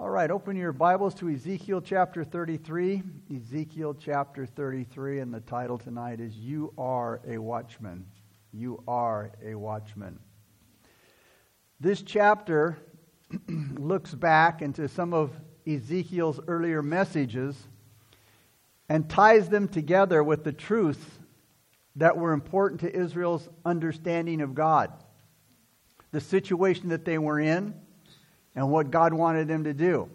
All right, open your Bibles to Ezekiel chapter 33. Ezekiel chapter 33, and the title tonight is You Are a Watchman. You Are a Watchman. This chapter looks back into some of Ezekiel's earlier messages and ties them together with the truths that were important to Israel's understanding of God, the situation that they were in and what God wanted them to do.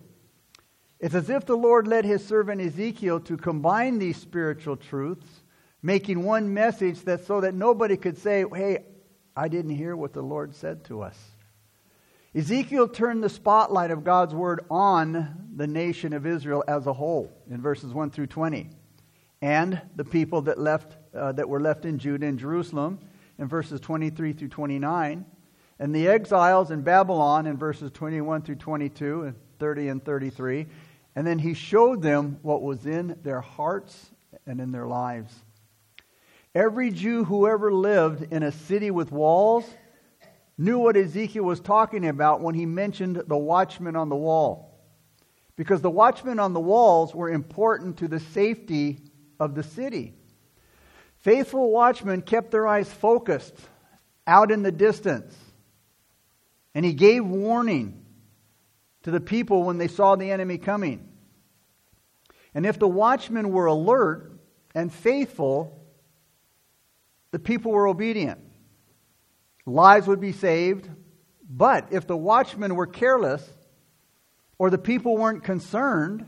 It's as if the Lord led his servant Ezekiel to combine these spiritual truths, making one message that so that nobody could say, "Hey, I didn't hear what the Lord said to us." Ezekiel turned the spotlight of God's word on the nation of Israel as a whole in verses 1 through 20, and the people that left uh, that were left in Judah and Jerusalem in verses 23 through 29 and the exiles in Babylon in verses 21 through 22 and 30 and 33. And then he showed them what was in their hearts and in their lives. Every Jew who ever lived in a city with walls knew what Ezekiel was talking about when he mentioned the watchmen on the wall. Because the watchmen on the walls were important to the safety of the city. Faithful watchmen kept their eyes focused out in the distance and he gave warning to the people when they saw the enemy coming. And if the watchmen were alert and faithful, the people were obedient. Lives would be saved. But if the watchmen were careless or the people weren't concerned,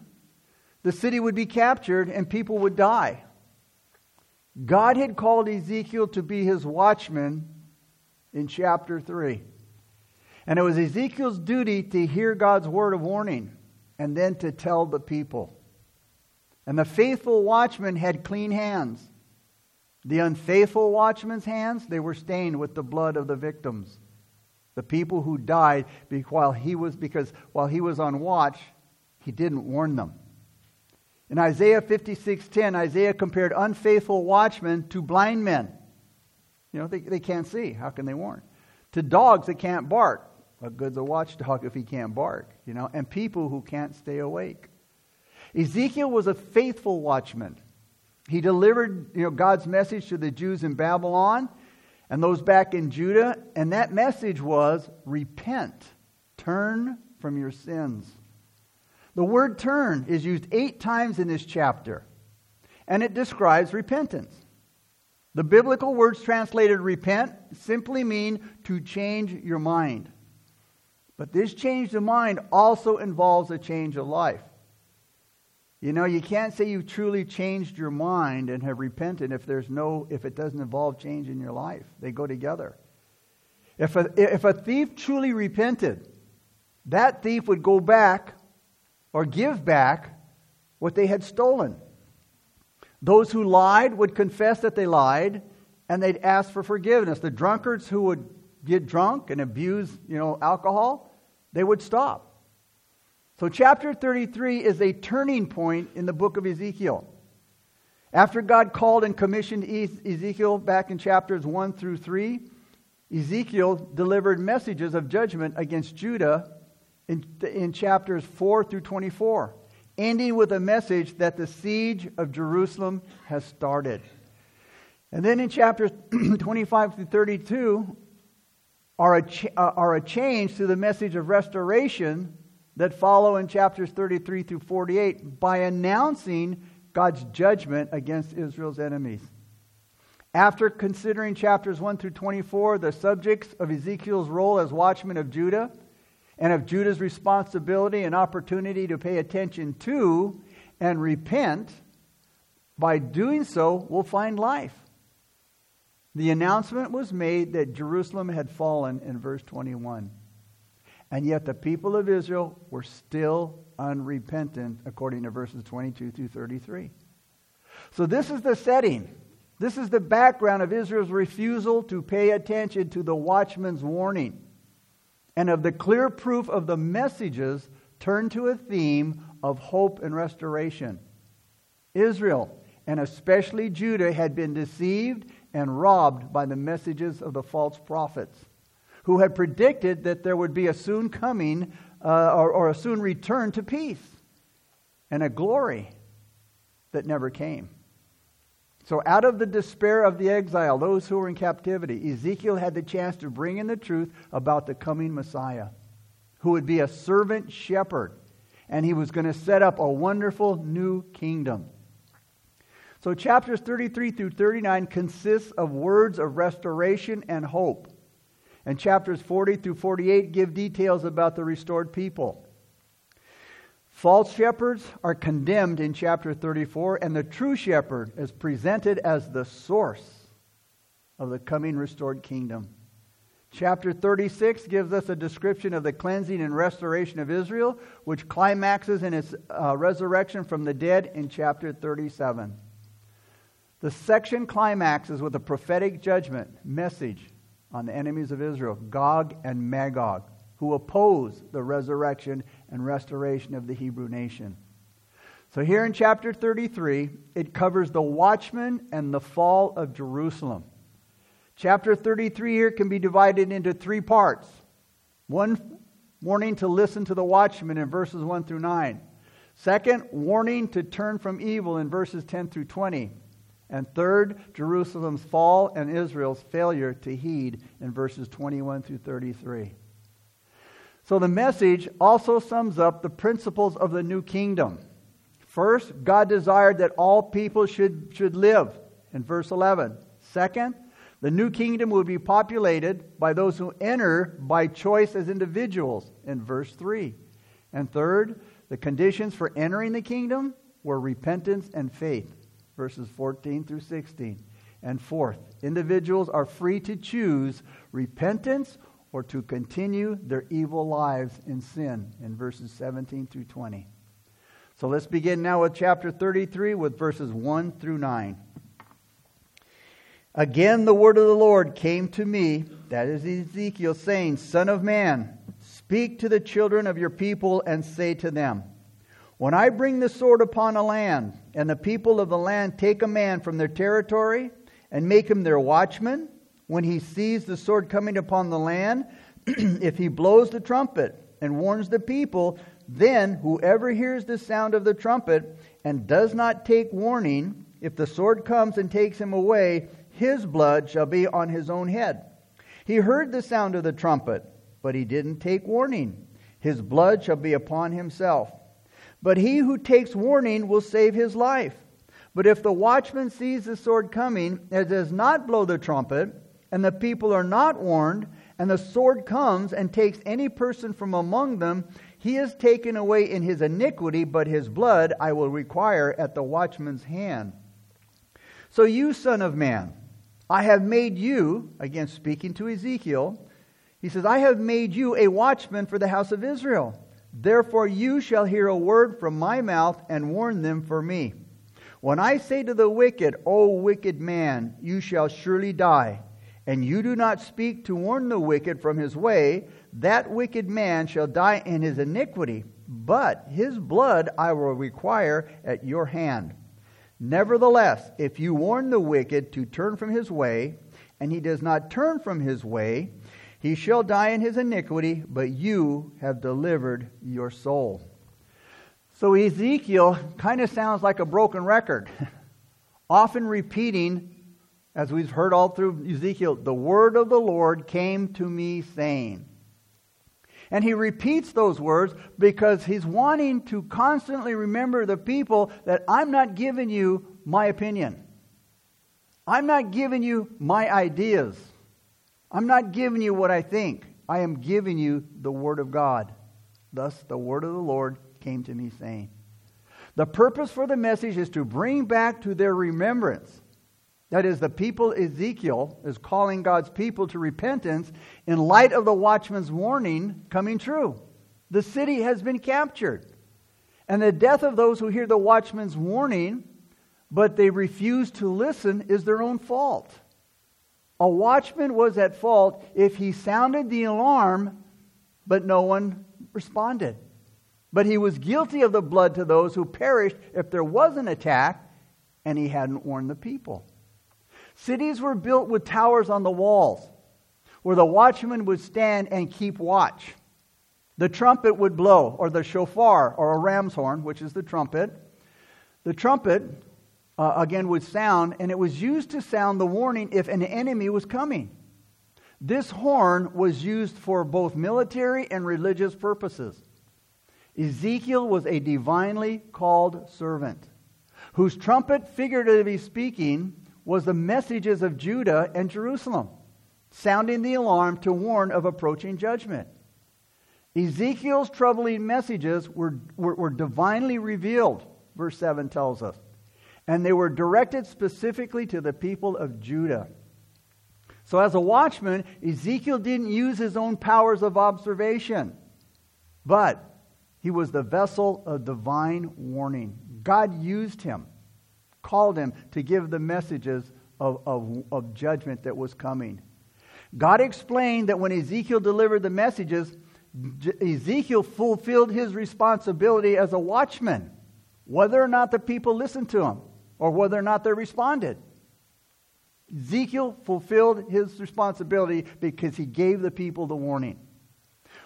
the city would be captured and people would die. God had called Ezekiel to be his watchman in chapter 3. And it was Ezekiel's duty to hear God's word of warning and then to tell the people. And the faithful watchman had clean hands. The unfaithful watchman's hands, they were stained with the blood of the victims. The people who died while he was, because while he was on watch, he didn't warn them. In Isaiah 56:10, Isaiah compared unfaithful watchmen to blind men. You know, they, they can't see. How can they warn? To dogs that can't bark. What good's a watchdog if he can't bark? You know, and people who can't stay awake. Ezekiel was a faithful watchman. He delivered you know, God's message to the Jews in Babylon and those back in Judah, and that message was repent, turn from your sins. The word turn is used eight times in this chapter, and it describes repentance. The biblical words translated repent simply mean to change your mind. But this change of mind also involves a change of life. You know, you can't say you've truly changed your mind and have repented if there's no if it doesn't involve change in your life. They go together. If a, if a thief truly repented, that thief would go back or give back what they had stolen. Those who lied would confess that they lied and they'd ask for forgiveness. The drunkards who would get drunk and abuse, you know, alcohol, they would stop. So, chapter 33 is a turning point in the book of Ezekiel. After God called and commissioned Ezekiel back in chapters 1 through 3, Ezekiel delivered messages of judgment against Judah in, in chapters 4 through 24, ending with a message that the siege of Jerusalem has started. And then in chapters 25 through 32, are a, ch- uh, are a change to the message of restoration that follow in chapters 33 through 48 by announcing God's judgment against Israel's enemies. After considering chapters 1 through 24, the subjects of Ezekiel's role as watchman of Judah and of Judah's responsibility and opportunity to pay attention to and repent, by doing so, will find life. The announcement was made that Jerusalem had fallen in verse 21. And yet the people of Israel were still unrepentant, according to verses 22 through 33. So, this is the setting. This is the background of Israel's refusal to pay attention to the watchman's warning and of the clear proof of the messages turned to a theme of hope and restoration. Israel, and especially Judah, had been deceived and robbed by the messages of the false prophets, who had predicted that there would be a soon coming uh, or, or a soon return to peace and a glory that never came. So, out of the despair of the exile, those who were in captivity, Ezekiel had the chance to bring in the truth about the coming Messiah, who would be a servant shepherd, and he was going to set up a wonderful new kingdom. So, chapters 33 through 39 consists of words of restoration and hope. And chapters 40 through 48 give details about the restored people. False shepherds are condemned in chapter 34, and the true shepherd is presented as the source of the coming restored kingdom. Chapter 36 gives us a description of the cleansing and restoration of Israel, which climaxes in its uh, resurrection from the dead in chapter 37. The section climaxes with a prophetic judgment message on the enemies of Israel, Gog and Magog, who oppose the resurrection and restoration of the Hebrew nation. So, here in chapter 33, it covers the watchman and the fall of Jerusalem. Chapter 33 here can be divided into three parts. One, warning to listen to the watchman in verses 1 through 9. Second, warning to turn from evil in verses 10 through 20. And third, Jerusalem's fall and Israel's failure to heed in verses 21 through 33. So the message also sums up the principles of the new kingdom. First, God desired that all people should, should live in verse 11. Second, the new kingdom would be populated by those who enter by choice as individuals in verse 3. And third, the conditions for entering the kingdom were repentance and faith, verses 14 through 16. And fourth, individuals are free to choose repentance or to continue their evil lives in sin in verses 17 through 20. So let's begin now with chapter 33 with verses 1 through 9. Again, the word of the Lord came to me, that is Ezekiel, saying, Son of man, speak to the children of your people and say to them, When I bring the sword upon a land, and the people of the land take a man from their territory and make him their watchman, when he sees the sword coming upon the land, if he blows the trumpet and warns the people, then whoever hears the sound of the trumpet and does not take warning, if the sword comes and takes him away, his blood shall be on his own head. He heard the sound of the trumpet, but he didn't take warning. His blood shall be upon himself. But he who takes warning will save his life. But if the watchman sees the sword coming and does not blow the trumpet, and the people are not warned, and the sword comes and takes any person from among them, he is taken away in his iniquity, but his blood I will require at the watchman's hand. So, you, son of man, I have made you, again speaking to Ezekiel, he says, I have made you a watchman for the house of Israel. Therefore, you shall hear a word from my mouth and warn them for me. When I say to the wicked, O wicked man, you shall surely die and you do not speak to warn the wicked from his way, that wicked man shall die in his iniquity, but his blood I will require at your hand. Nevertheless, if you warn the wicked to turn from his way, and he does not turn from his way, he shall die in his iniquity, but you have delivered your soul. So Ezekiel kind of sounds like a broken record, often repeating as we've heard all through Ezekiel, the word of the Lord came to me saying. And he repeats those words because he's wanting to constantly remember the people that I'm not giving you my opinion. I'm not giving you my ideas. I'm not giving you what I think. I am giving you the Word of God. Thus, the Word of the Lord came to me saying. The purpose for the message is to bring back to their remembrance that is, the people Ezekiel is calling God's people to repentance in light of the watchman's warning coming true. The city has been captured. And the death of those who hear the watchman's warning, but they refuse to listen, is their own fault. A watchman was at fault if he sounded the alarm, but no one responded. But he was guilty of the blood to those who perished if there was an attack and he hadn't warned the people. Cities were built with towers on the walls where the watchman would stand and keep watch. The trumpet would blow, or the shofar, or a ram's horn, which is the trumpet. The trumpet, uh, again, would sound, and it was used to sound the warning if an enemy was coming. This horn was used for both military and religious purposes. Ezekiel was a divinely called servant whose trumpet, figuratively speaking, was the messages of Judah and Jerusalem, sounding the alarm to warn of approaching judgment. Ezekiel's troubling messages were, were, were, divinely revealed, verse 7 tells us, and they were directed specifically to the people of Judah. So, as a watchman, Ezekiel didn't use his own powers of observation, but he was the vessel of divine warning. God used him, called him to give the messages of, of, of judgment that was coming. God explained that when Ezekiel delivered the messages, Ezekiel fulfilled his responsibility as a watchman, whether or not the people listened to him or whether or not they responded. Ezekiel fulfilled his responsibility because he gave the people the warning.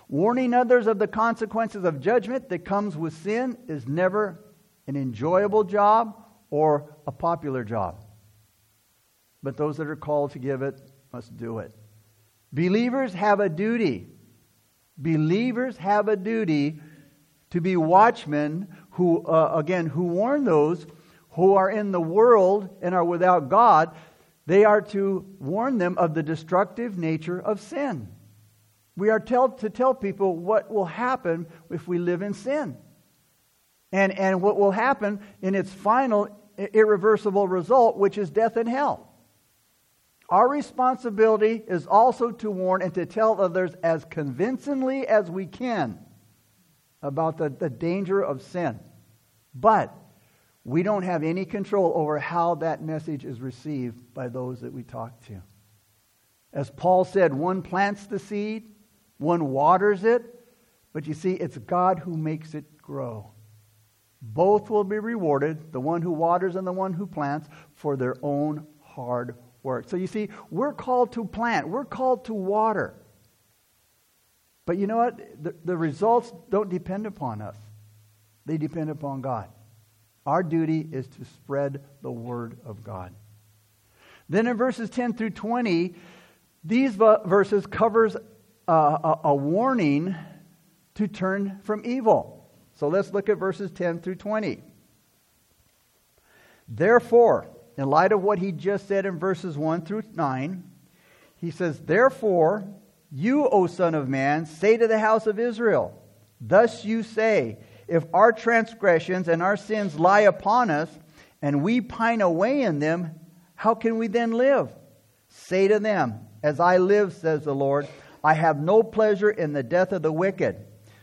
Warning others of the consequences of judgment that comes with sin is never an enjoyable job or a popular job. But those that are called to give it must do it. Believers have a duty. Believers have a duty to be watchmen who, uh, again, who warn those who are in the world and are without God. They are to warn them of the destructive nature of sin. We are tell, to tell people what will happen if we live in sin. And, and what will happen in its final irreversible result, which is death and hell. Our responsibility is also to warn and to tell others as convincingly as we can about the, the danger of sin. But we don't have any control over how that message is received by those that we talk to. As Paul said, one plants the seed, one waters it, but you see, it's God who makes it grow. Both will be rewarded, the one who waters and the one who plants, for their own hard work. So you see, we're called to plant, we're called to water. But you know what? The, the results don't depend upon us, they depend upon God. Our duty is to spread the word of God. Then in verses 10 through 20, these verses covers uh, a, a warning to turn from evil. So let's look at verses 10 through 20. Therefore, in light of what he just said in verses 1 through 9, he says, Therefore, you, O Son of Man, say to the house of Israel, Thus you say, If our transgressions and our sins lie upon us, and we pine away in them, how can we then live? Say to them, As I live, says the Lord, I have no pleasure in the death of the wicked,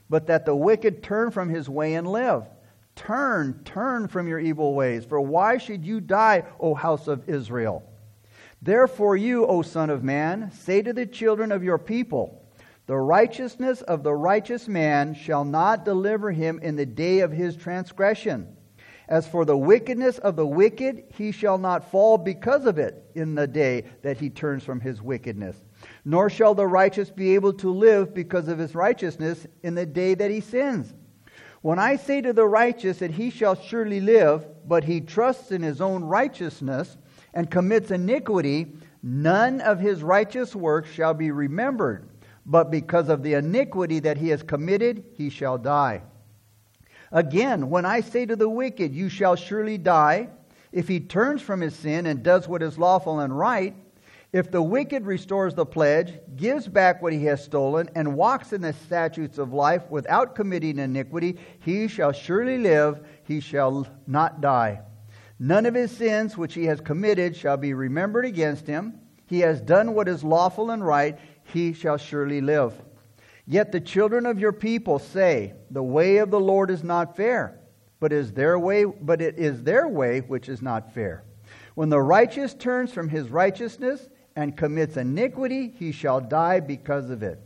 but that the wicked turn from his way and live. Turn, turn from your evil ways, for why should you die, O house of Israel? Therefore, you, O Son of Man, say to the children of your people, The righteousness of the righteous man shall not deliver him in the day of his transgression. As for the wickedness of the wicked, he shall not fall because of it in the day that he turns from his wickedness nor shall the righteous be able to live because of his righteousness in the day that he sins. When I say to the righteous that he shall surely live, but he trusts in his own righteousness and commits iniquity, none of his righteous works shall be remembered, but because of the iniquity that he has committed, he shall die. Again, when I say to the wicked, You shall surely die, if he turns from his sin and does what is lawful and right, if the wicked restores the pledge, gives back what he has stolen, and walks in the statutes of life without committing iniquity, he shall surely live, he shall not die. None of his sins which he has committed shall be remembered against him. He has done what is lawful and right, he shall surely live. Yet the children of your people say, The way of the Lord is not fair, but is their way, but it is their way which is not fair. When the righteous turns from his righteousness and commits iniquity, he shall die because of it.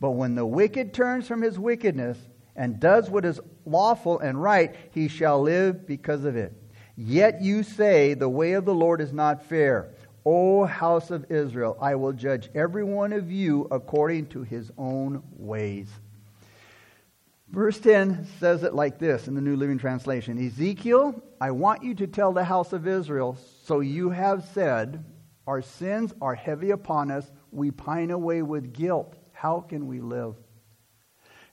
But when the wicked turns from his wickedness and does what is lawful and right, he shall live because of it. Yet you say, The way of the Lord is not fair. O house of Israel, I will judge every one of you according to his own ways. Verse 10 says it like this in the New Living Translation Ezekiel, I want you to tell the house of Israel, so you have said, Our sins are heavy upon us. We pine away with guilt. How can we live?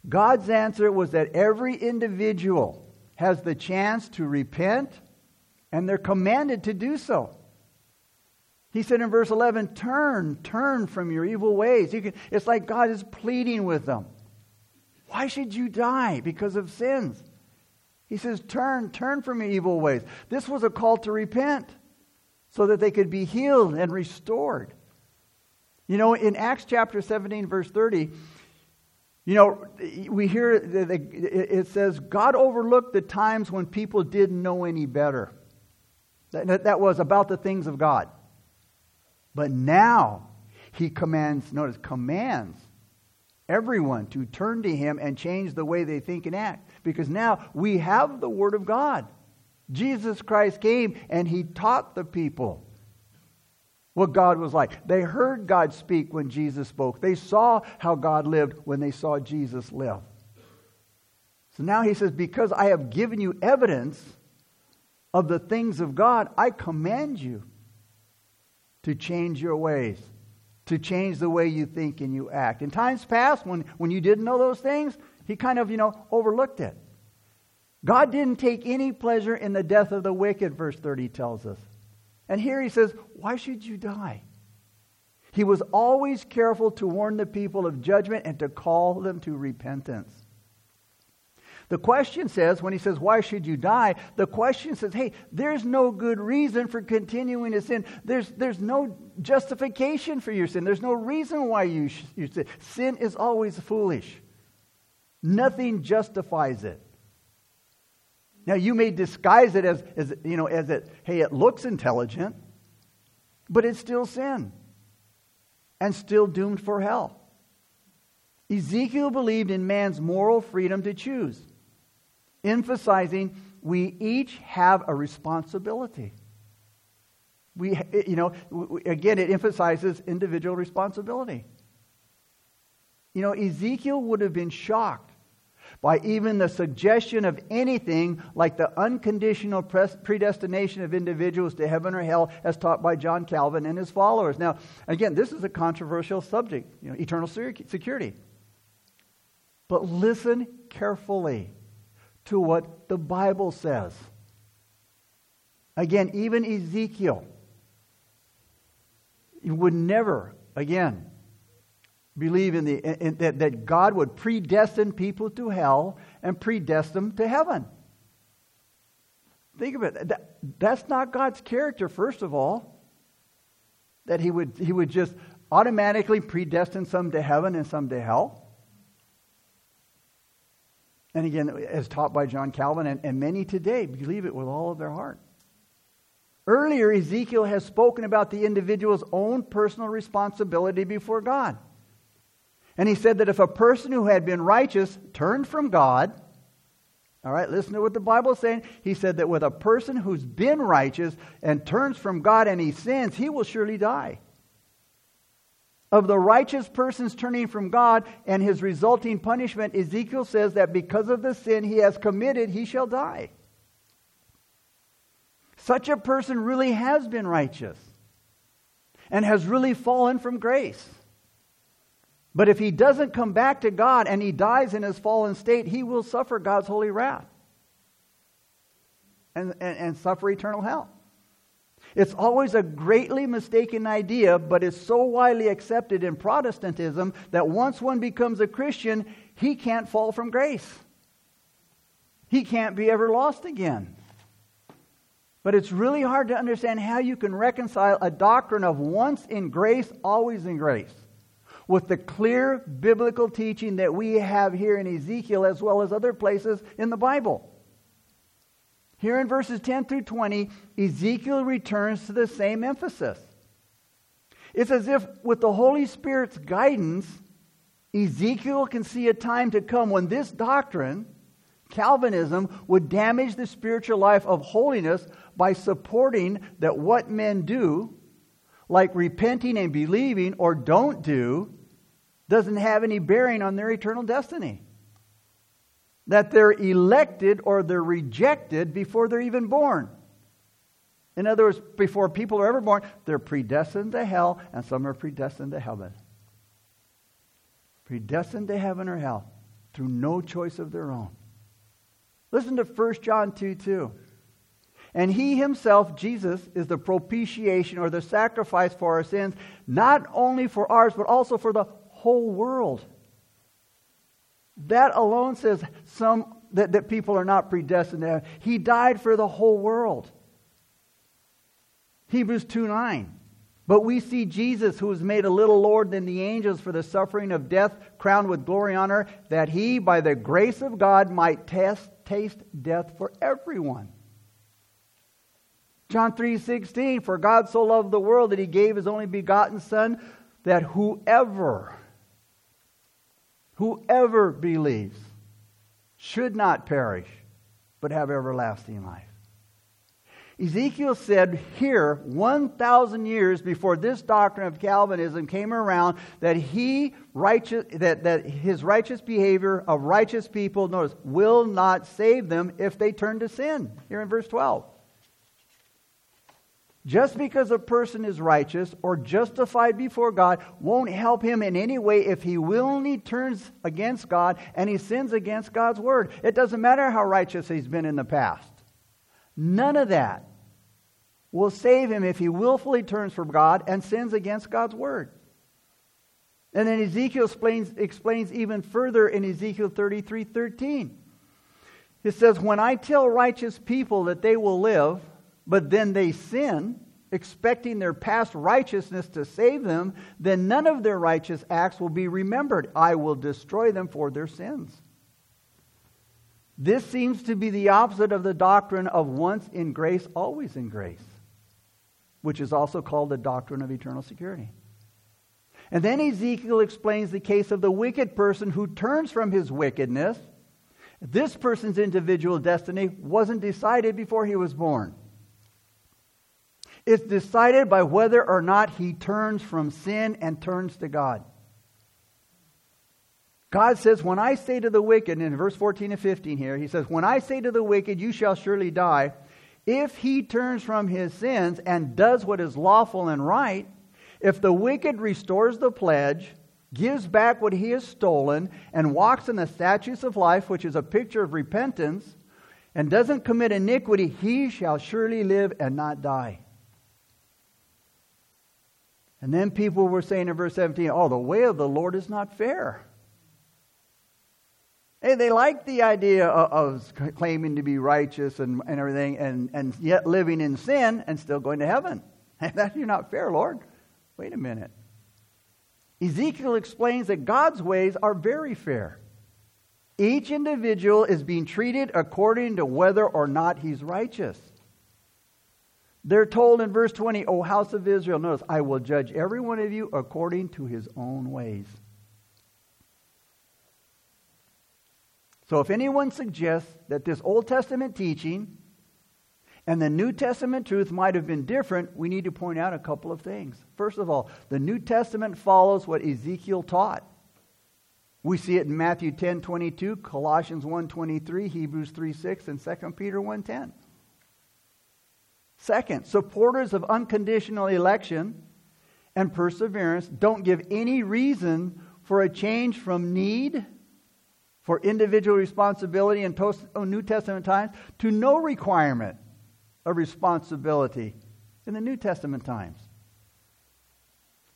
God's answer was that every individual has the chance to repent, and they're commanded to do so. He said in verse 11, Turn, turn from your evil ways. You can, it's like God is pleading with them. Why should you die? Because of sins. He says, Turn, turn from your evil ways. This was a call to repent so that they could be healed and restored. You know, in Acts chapter 17, verse 30, you know, we hear it says, God overlooked the times when people didn't know any better. That was about the things of God. But now, he commands, notice, commands everyone to turn to him and change the way they think and act. Because now we have the Word of God. Jesus Christ came and he taught the people what God was like. They heard God speak when Jesus spoke, they saw how God lived when they saw Jesus live. So now he says, Because I have given you evidence of the things of God, I command you to change your ways to change the way you think and you act. In times past, when, when you didn't know those things, he kind of, you know, overlooked it. God didn't take any pleasure in the death of the wicked, verse 30 tells us. And here he says, Why should you die? He was always careful to warn the people of judgment and to call them to repentance. The question says, when he says, Why should you die? The question says, Hey, there's no good reason for continuing to sin. There's, there's no justification for your sin. There's no reason why you, you sin. Sin is always foolish, nothing justifies it. Now, you may disguise it as, as, you know, as it, hey, it looks intelligent, but it's still sin and still doomed for hell. Ezekiel believed in man's moral freedom to choose emphasizing we each have a responsibility. We, you know, again, it emphasizes individual responsibility. You know, Ezekiel would have been shocked by even the suggestion of anything like the unconditional predestination of individuals to heaven or hell as taught by John Calvin and his followers. Now, again, this is a controversial subject, you know, eternal security. But listen carefully to what the Bible says. Again, even Ezekiel would never, again, believe in, the, in, that, that God would predestine people to hell and predestine to heaven. Think of it. That, that's not God's character, first of all. That he would, he would just automatically predestine some to heaven and some to hell. And again, as taught by John Calvin, and, and many today believe it with all of their heart. Earlier, Ezekiel has spoken about the individual's own personal responsibility before God. And he said that if a person who had been righteous turned from God, all right, listen to what the Bible is saying. He said that with a person who's been righteous and turns from God and he sins, he will surely die of the righteous person's turning from God and his resulting punishment, Ezekiel says that because of the sin he has committed, he shall die. Such a person really has been righteous and has really fallen from grace. But if he doesn't come back to God and he dies in his fallen state, he will suffer God's holy wrath and, and, and suffer eternal hell. It's always a greatly mistaken idea, but it's so widely accepted in Protestantism that once one becomes a Christian, he can't fall from grace. He can't be ever lost again. But it's really hard to understand how you can reconcile a doctrine of once in grace, always in grace, with the clear biblical teaching that we have here in Ezekiel as well as other places in the Bible. Here in verses 10 through 20, Ezekiel returns to the same emphasis. It's as if, with the Holy Spirit's guidance, Ezekiel can see a time to come when this doctrine, Calvinism, would damage the spiritual life of holiness by supporting that what men do, like repenting and believing or don't do, doesn't have any bearing on their eternal destiny. That they're elected or they're rejected before they're even born. In other words, before people are ever born, they're predestined to hell, and some are predestined to heaven. Predestined to heaven or hell through no choice of their own. Listen to 1 John 2 2. And he himself, Jesus, is the propitiation or the sacrifice for our sins, not only for ours, but also for the whole world. That alone says some that, that people are not predestined to. He died for the whole world. Hebrews 2 9. But we see Jesus, who was made a little Lord than the angels for the suffering of death, crowned with glory and honor, that he, by the grace of God, might test, taste death for everyone. John 3:16 For God so loved the world that he gave his only begotten son that whoever whoever believes should not perish but have everlasting life. Ezekiel said here, 1,000 years before this doctrine of Calvinism came around, that he righteous, that, that his righteous behavior of righteous people, notice, will not save them if they turn to sin. Here in verse 12. Just because a person is righteous or justified before God won't help him in any way if he willingly turns against God and he sins against God's word. It doesn't matter how righteous he's been in the past. None of that will save him if he willfully turns from God and sins against God's word. And then Ezekiel explains, explains even further in Ezekiel 33 13. It says, When I tell righteous people that they will live, but then they sin, expecting their past righteousness to save them, then none of their righteous acts will be remembered. I will destroy them for their sins. This seems to be the opposite of the doctrine of once in grace, always in grace which is also called the doctrine of eternal security. And then Ezekiel explains the case of the wicked person who turns from his wickedness. This person's individual destiny wasn't decided before he was born. It's decided by whether or not he turns from sin and turns to God. God says, When I say to the wicked, in verse 14 and 15 here, he says, When I say to the wicked, you shall surely die, if he turns from his sins and does what is lawful and right, if the wicked restores the pledge, gives back what he has stolen, and walks in the statutes of life, which is a picture of repentance, and doesn't commit iniquity, he shall surely live and not die. And then people were saying in verse 17, oh, the way of the Lord is not fair. Hey, they like the idea of, of claiming to be righteous and, and everything, and, and yet living in sin and still going to heaven. That you're not fair, Lord. Wait a minute. Ezekiel explains that God's ways are very fair. Each individual is being treated according to whether or not he's righteous. They're told in verse 20, O house of Israel, notice, I will judge every one of you according to his own ways. So if anyone suggests that this Old Testament teaching and the New Testament truth might have been different, we need to point out a couple of things. First of all, the New Testament follows what Ezekiel taught. We see it in Matthew 10 22, Colossians 1 23, Hebrews 3 6, and 2 Peter 1 10. Second, supporters of unconditional election and perseverance don't give any reason for a change from need for individual responsibility in oh, New Testament times to no requirement of responsibility in the New Testament times.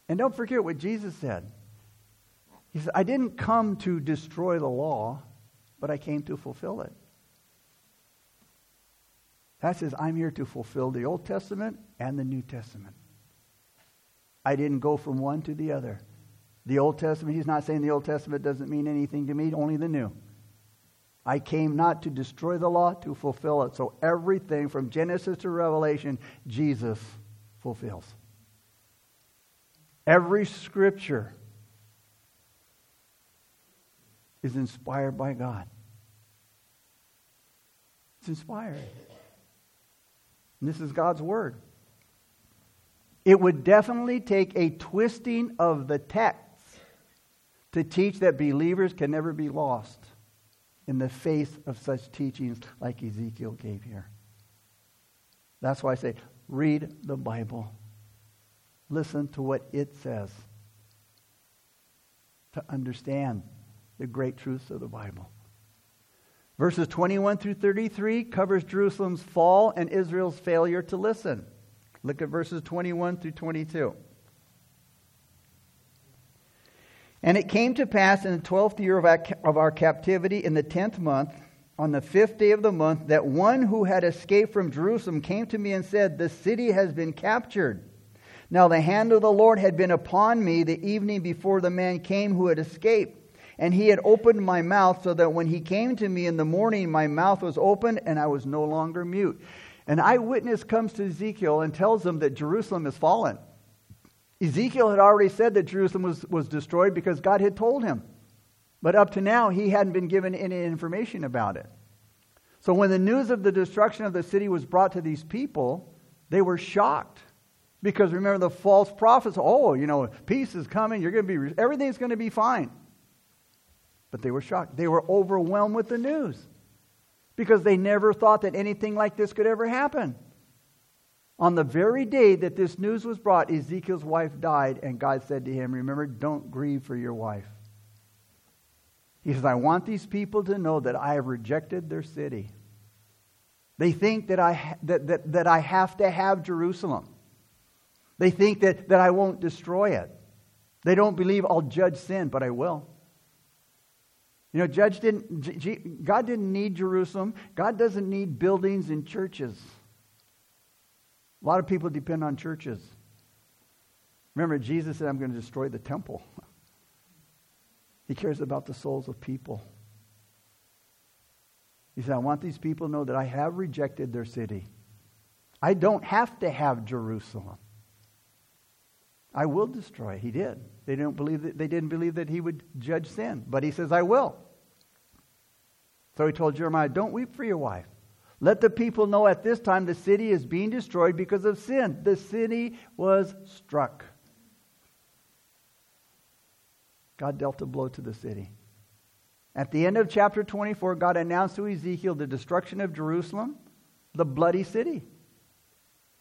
And don't forget what Jesus said. He said, I didn't come to destroy the law, but I came to fulfill it. That says, I'm here to fulfill the Old Testament and the New Testament. I didn't go from one to the other. The Old Testament, he's not saying the Old Testament doesn't mean anything to me, only the New. I came not to destroy the law, to fulfill it. So everything from Genesis to Revelation, Jesus fulfills. Every scripture is inspired by God. It's inspired. And this is God's word. It would definitely take a twisting of the text to teach that believers can never be lost. in the face of such teachings like Ezekiel gave here. That's why I say, read the Bible. Listen to what it says to understand the great truths of the Bible. Verses 21 through 33 covers Jerusalem's fall and Israel's failure to listen. Look at verses 21 through 22. And it came to pass in the twelfth year of our, of our captivity, in the tenth month, on the fifth day of the month, that one who had escaped from Jerusalem came to me and said, The city has been captured. Now the hand of the Lord had been upon me the evening before the man came who had escaped. And he had opened my mouth so that when he came to me in the morning, my mouth was open and I was no longer mute. An eyewitness comes to Ezekiel and tells him that Jerusalem is fallen. Ezekiel had already said that Jerusalem was, was destroyed because God had told him. But up to now, he hadn't been given any information about it. So when the news of the destruction of the city was brought to these people, they were shocked. Because remember, the false prophets, oh, you know, peace is coming, you're going to be, everything's going to be fine. But they were shocked. They were overwhelmed with the news because they never thought that anything like this could ever happen. On the very day that this news was brought, Ezekiel's wife died, and God said to him, Remember, don't grieve for your wife. He says, I want these people to know that I have rejected their city. They think that I, that, that, that I have to have Jerusalem. They think that, that I won't destroy it. They don't believe I'll judge sin, but I will. You know, judge didn't, God didn't need Jerusalem. God doesn't need buildings and churches. A lot of people depend on churches. Remember, Jesus said, I'm going to destroy the temple. He cares about the souls of people. He said, I want these people to know that I have rejected their city. I don't have to have Jerusalem. I will destroy. He did. They didn't believe that they didn't believe that he would judge sin, but he says, I will. So he told Jeremiah, Don't weep for your wife. Let the people know at this time the city is being destroyed because of sin. The city was struck. God dealt a blow to the city. At the end of chapter 24, God announced to Ezekiel the destruction of Jerusalem, the bloody city.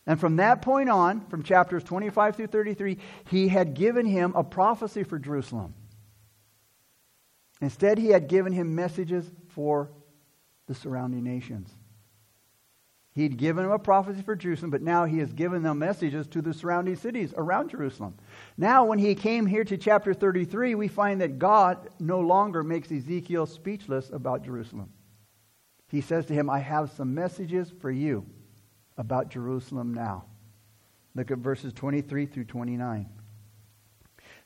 And from that point on, from chapters 25 through 33, he had given him a prophecy for Jerusalem. Instead, he had given him messages for the surrounding nations. He'd given them a prophecy for Jerusalem, but now he has given them messages to the surrounding cities around Jerusalem. Now, when he came here to chapter 33, we find that God no longer makes Ezekiel speechless about Jerusalem. He says to him, I have some messages for you about Jerusalem now. Look at verses 23 through 29.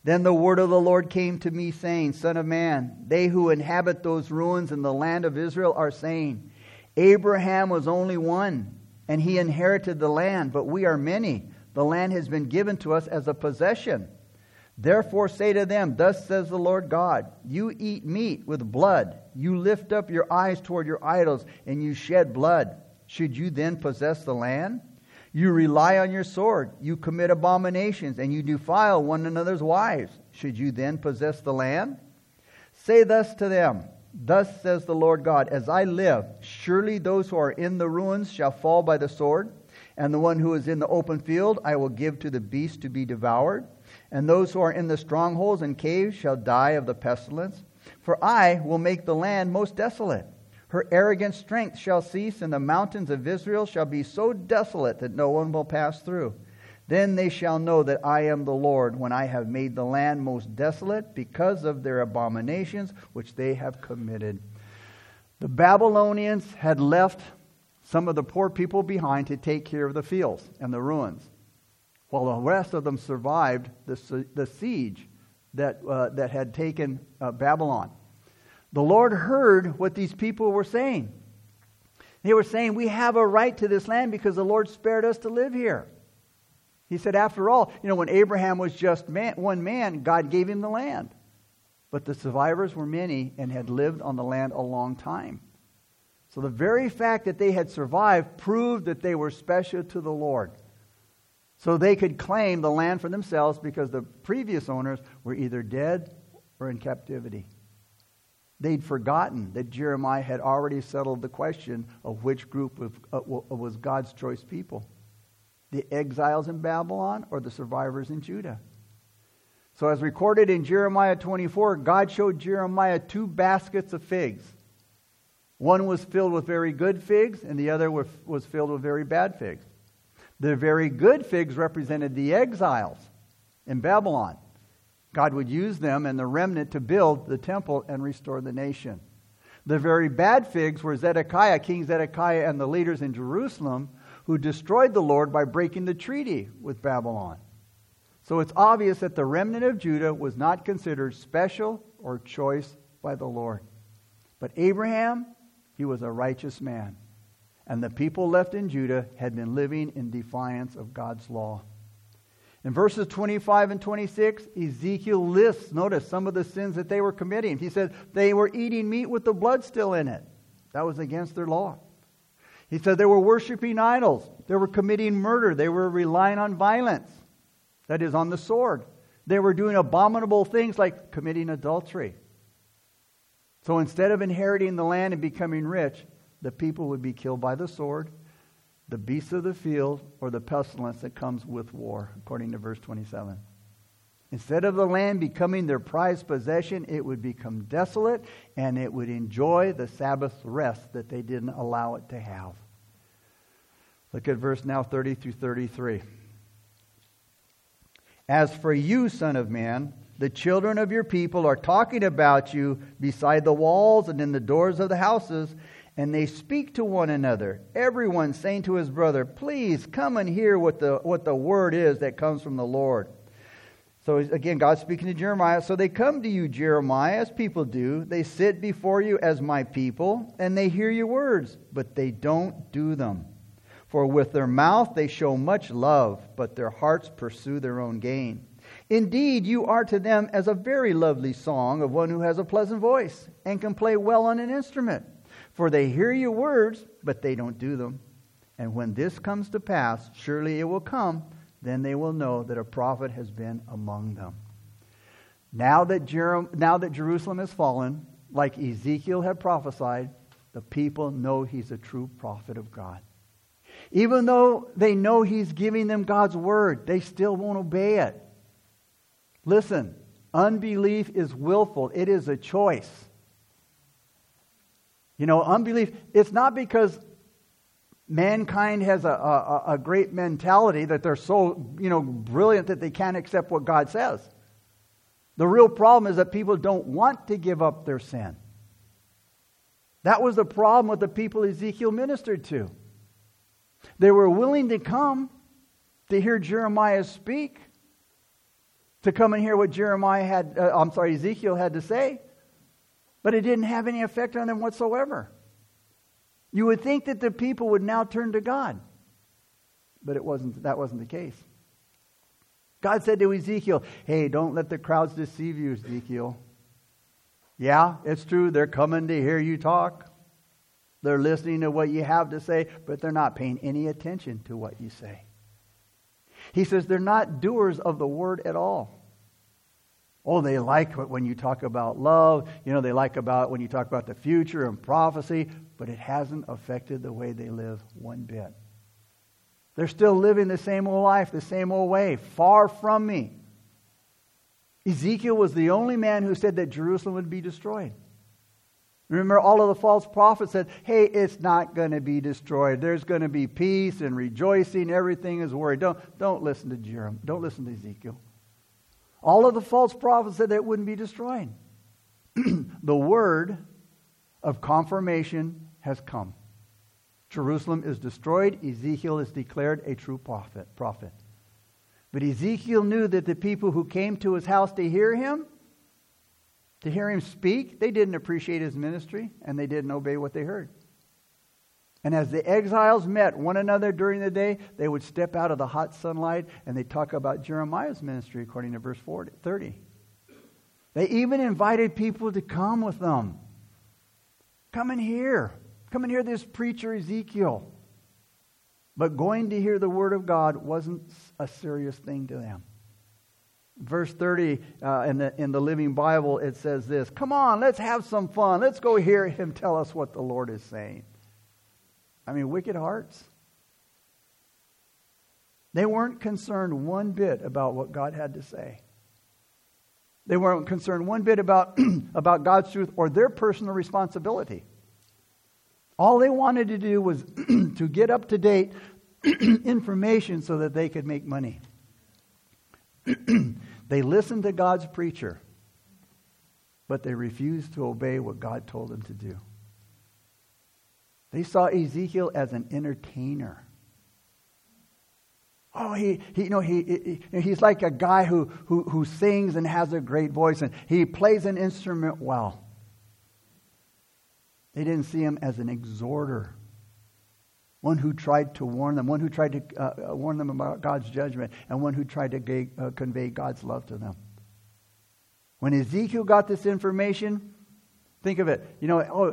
Then the word of the Lord came to me, saying, Son of man, they who inhabit those ruins in the land of Israel are saying, Abraham was only one, and he inherited the land, but we are many. The land has been given to us as a possession. Therefore say to them, Thus says the Lord God, You eat meat with blood, you lift up your eyes toward your idols, and you shed blood. Should you then possess the land? You rely on your sword, you commit abominations, and you defile one another's wives. Should you then possess the land? Say thus to them, Thus says the Lord God, As I live, surely those who are in the ruins shall fall by the sword, and the one who is in the open field I will give to the beast to be devoured, and those who are in the strongholds and caves shall die of the pestilence. For I will make the land most desolate. Her arrogant strength shall cease, and the mountains of Israel shall be so desolate that no one will pass through. Then they shall know that I am the Lord when I have made the land most desolate because of their abominations which they have committed. The Babylonians had left some of the poor people behind to take care of the fields and the ruins, while the rest of them survived the, the siege that, uh, that had taken uh, Babylon. The Lord heard what these people were saying. They were saying, We have a right to this land because the Lord spared us to live here. He said, after all, you know, when Abraham was just man, one man, God gave him the land. But the survivors were many and had lived on the land a long time. So the very fact that they had survived proved that they were special to the Lord. So they could claim the land for themselves because the previous owners were either dead or in captivity. They'd forgotten that Jeremiah had already settled the question of which group of, uh, was God's choice people the exiles in Babylon or the survivors in Judah. So, as recorded in Jeremiah 24, God showed Jeremiah two baskets of figs. One was filled with very good figs, and the other was filled with very bad figs. The very good figs represented the exiles in Babylon. God would use them and the remnant to build the temple and restore the nation. The very bad figs were Zedekiah, King Zedekiah, and the leaders in Jerusalem who destroyed the Lord by breaking the treaty with Babylon. So it's obvious that the remnant of Judah was not considered special or choice by the Lord. But Abraham, he was a righteous man. And the people left in Judah had been living in defiance of God's law. In verses 25 and 26, Ezekiel lists, notice, some of the sins that they were committing. He said they were eating meat with the blood still in it. That was against their law. He said they were worshiping idols. They were committing murder. They were relying on violence, that is, on the sword. They were doing abominable things like committing adultery. So instead of inheriting the land and becoming rich, the people would be killed by the sword the beasts of the field, or the pestilence that comes with war, according to verse 27. Instead of the land becoming their prized possession, it would become desolate and it would enjoy the Sabbath rest that they didn't allow it to have. Look at verse now 30 through 33. As for you, Son of Man, the children of your people are talking about you beside the walls and in the doors of the houses and they speak to one another, everyone saying to his brother, Please come and hear what the, what the word is that comes from the Lord. So again, God's speaking to Jeremiah. So they come to you, Jeremiah, as people do. They sit before you as my people, and they hear your words, but they don't do them. For with their mouth they show much love, but their hearts pursue their own gain. Indeed, you are to them as a very lovely song of one who has a pleasant voice and can play well on an instrument. For they hear your words, but they don't do them. And when this comes to pass, surely it will come, then they will know that a prophet has been among them. Now that, Jer- now that Jerusalem has fallen, like Ezekiel had prophesied, the people know he's a true prophet of God. Even though they know he's giving them God's word, they still won't obey it. Listen, unbelief is willful, it is a choice. You know, unbelief, it's not because mankind has a, a, a, great mentality that they're so, you know, brilliant that they can't accept what God says. The real problem is that people don't want to give up their sin. That was the problem with the people Ezekiel ministered to. They were willing to come to hear Jeremiah speak, to come and hear what Jeremiah had, uh, I'm sorry, Ezekiel had to say but it didn't have any effect on them whatsoever. You would think that the people would now turn to God, but it wasn't, that wasn't the case. God said to Ezekiel, Hey, don't let the crowds deceive you, Ezekiel. Yeah, it's true. They're coming to hear you talk. They're listening to what you have to say, but they're not paying any attention to what you say. He says they're not doers of the word at all. Oh, they like it when you talk about love. You know, they like about when you talk about the future and prophecy, but it hasn't affected the way they live one bit. They're still living the same old life, the same old way, far from me. Ezekiel was the only man who said that Jerusalem would be destroyed. Remember, all of the false prophets said, hey, it's not going to be destroyed. There's going to be peace and rejoicing. Everything is worried. Don't, don't listen to Jeremiah. Don't listen to Ezekiel. All of the false prophets said that wouldn't be destroyed. the word of confirmation has come. Jerusalem is destroyed. Ezekiel is declared a true prophet. prophet. But Ezekiel knew that the people who came to his house to hear him, to hear him speak, they didn't appreciate his ministry and they didn't obey what they heard. And as the exiles met one another during the day, they would step out of the hot sunlight and they talk about Jeremiah's ministry, according to verse 40, 30. They even invited people to come with them. Come and hear. Come and hear this preacher, Ezekiel. But going to hear the word of God wasn't a serious thing to them. Verse 30 uh, in, the, in the Living Bible, it says this Come on, let's have some fun. Let's go hear him tell us what the Lord is saying. I mean, wicked hearts. They weren't concerned one bit about what God had to say. They weren't concerned one bit about, about God's truth or their personal responsibility. All they wanted to do was to get up to date information so that they could make money. they listened to God's preacher, but they refused to obey what God told them to do. They saw Ezekiel as an entertainer. Oh, he, he, you know, he, he, he's like a guy who, who, who sings and has a great voice and he plays an instrument well. They didn't see him as an exhorter, one who tried to warn them, one who tried to uh, uh warn them about God's judgment, and one who tried to gay, uh, convey God's love to them. When Ezekiel got this information, think of it. You know, oh,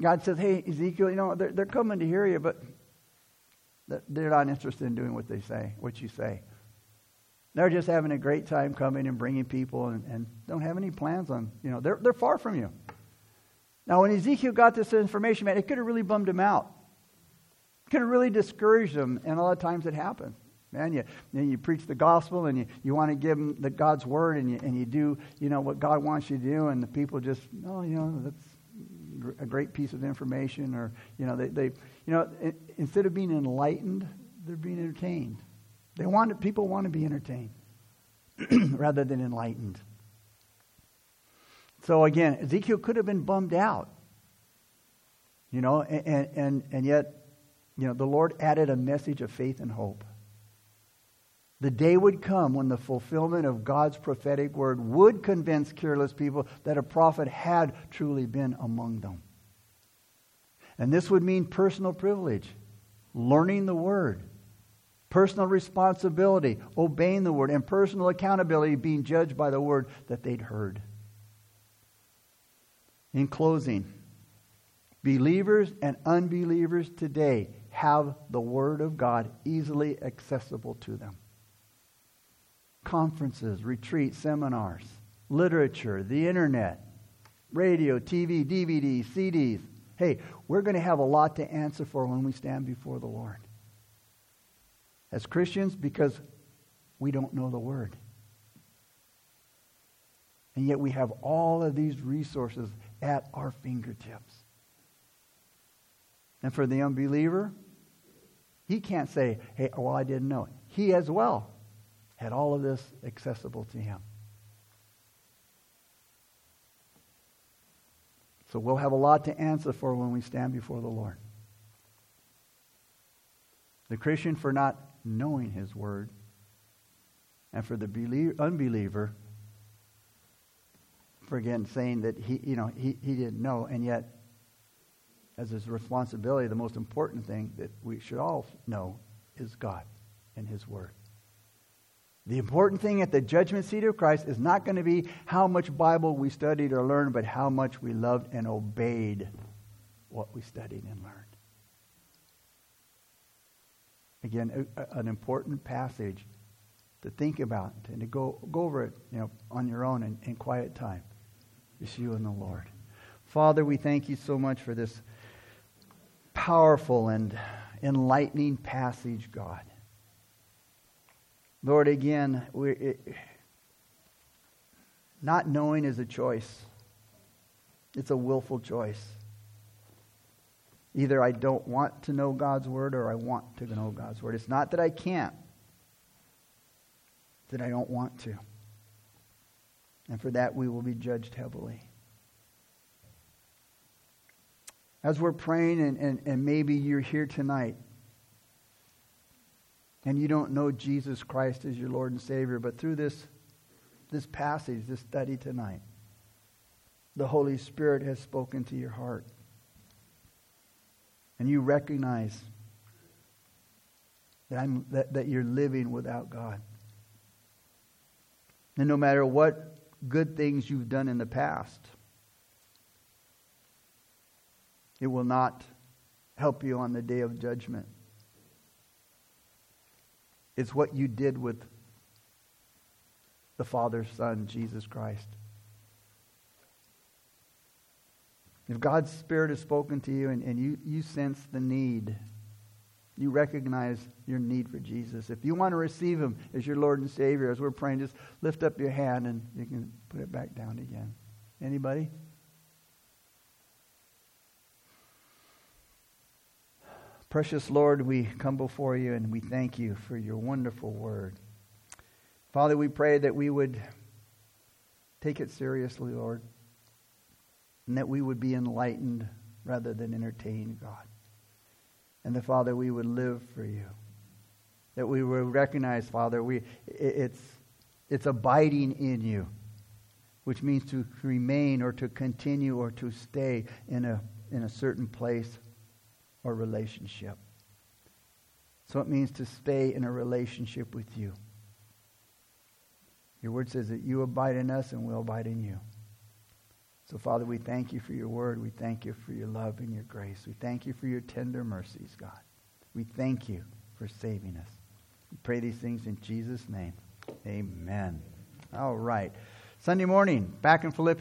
God says, hey, Ezekiel, you know, they're, they're coming to hear you, but they're not interested in doing what they say, what you say. They're just having a great time coming and bringing people and, and don't have any plans on, you know, they're, they're far from you. Now, when Ezekiel got this information, man, it could have really bummed him out. It could have really discouraged him, and a lot of times it happens. Man, you, you, preach the gospel and you, you want to give them the God's word and you, and you do, you know, what God wants you to do, and the people just, oh, you know, that's a great piece of information, or, you know, they, they you know, instead of being enlightened, they're being entertained. They want people want to be entertained rather than enlightened. So again, Ezekiel could have been bummed out. You know, and, and, and yet, you know, the Lord added a message of faith and hope. The day would come when the fulfillment of God's prophetic word would convince careless people that a prophet had truly been among them. And this would mean personal privilege, learning the word, personal responsibility, obeying the word, and personal accountability, being judged by the word that they'd heard. In closing, believers and unbelievers today have the Word of God easily accessible to them. Conferences, retreats, seminars, literature, the internet, radio, TV, DVDs, CDs. Hey, we're going to have a lot to answer for when we stand before the Lord. As Christians, because we don't know the Word. And yet we have all of these resources at our fingertips. And for the unbeliever, he can't say, hey, well, I didn't know it. He as well had all of this accessible to him. So we'll have a lot to answer for when we stand before the Lord. The Christian for not knowing his word, and for the unbeliever for again saying that he, you know, he, he didn't know, and yet, as his responsibility, the most important thing that we should all know is God and His Word. The important thing at the judgment seat of Christ is not going to be how much Bible we studied or learned, but how much we loved and obeyed what we studied and learned. Again, a, an important passage to think about and to go, go over it you know, on your own in, in quiet time. It's you and the Lord. Father, we thank you so much for this powerful and enlightening passage, God. Lord, again, we, it, not knowing is a choice. It's a willful choice. Either I don't want to know God's word or I want to know God's word. It's not that I can't, that I don't want to. And for that, we will be judged heavily. As we're praying, and, and, and maybe you're here tonight and you don't know Jesus Christ as your Lord and Savior, but through this, this passage, this study tonight, the Holy Spirit has spoken to your heart. And you recognize that, I'm, that, that you're living without God. And no matter what good things you've done in the past. It will not help you on the day of judgment. It's what you did with the Father's Son, Jesus Christ. If God's Spirit has spoken to you and, and you, you sense the need, you recognize your need for Jesus. If you want to receive Him as your Lord and Savior, as we're praying, just lift up your hand and you can put it back down again. Anybody? Precious Lord, we come before you and we thank you for your wonderful word. Father, we pray that we would take it seriously, Lord, and that we would be enlightened rather than entertained, God. And that, Father, we would live for you. That we would recognize, Father, we, it's, it's abiding in you, which means to remain or to continue or to stay in a, in a certain place or relationship. So it means to stay in a relationship with you. Your word says that you abide in us and we'll abide in you. So, Father, we thank you for your word. We thank you for your love and your grace. We thank you for your tender mercies, God. We thank you for saving us. We pray these things in Jesus' name. Amen. All right. Sunday morning, back in Philippians.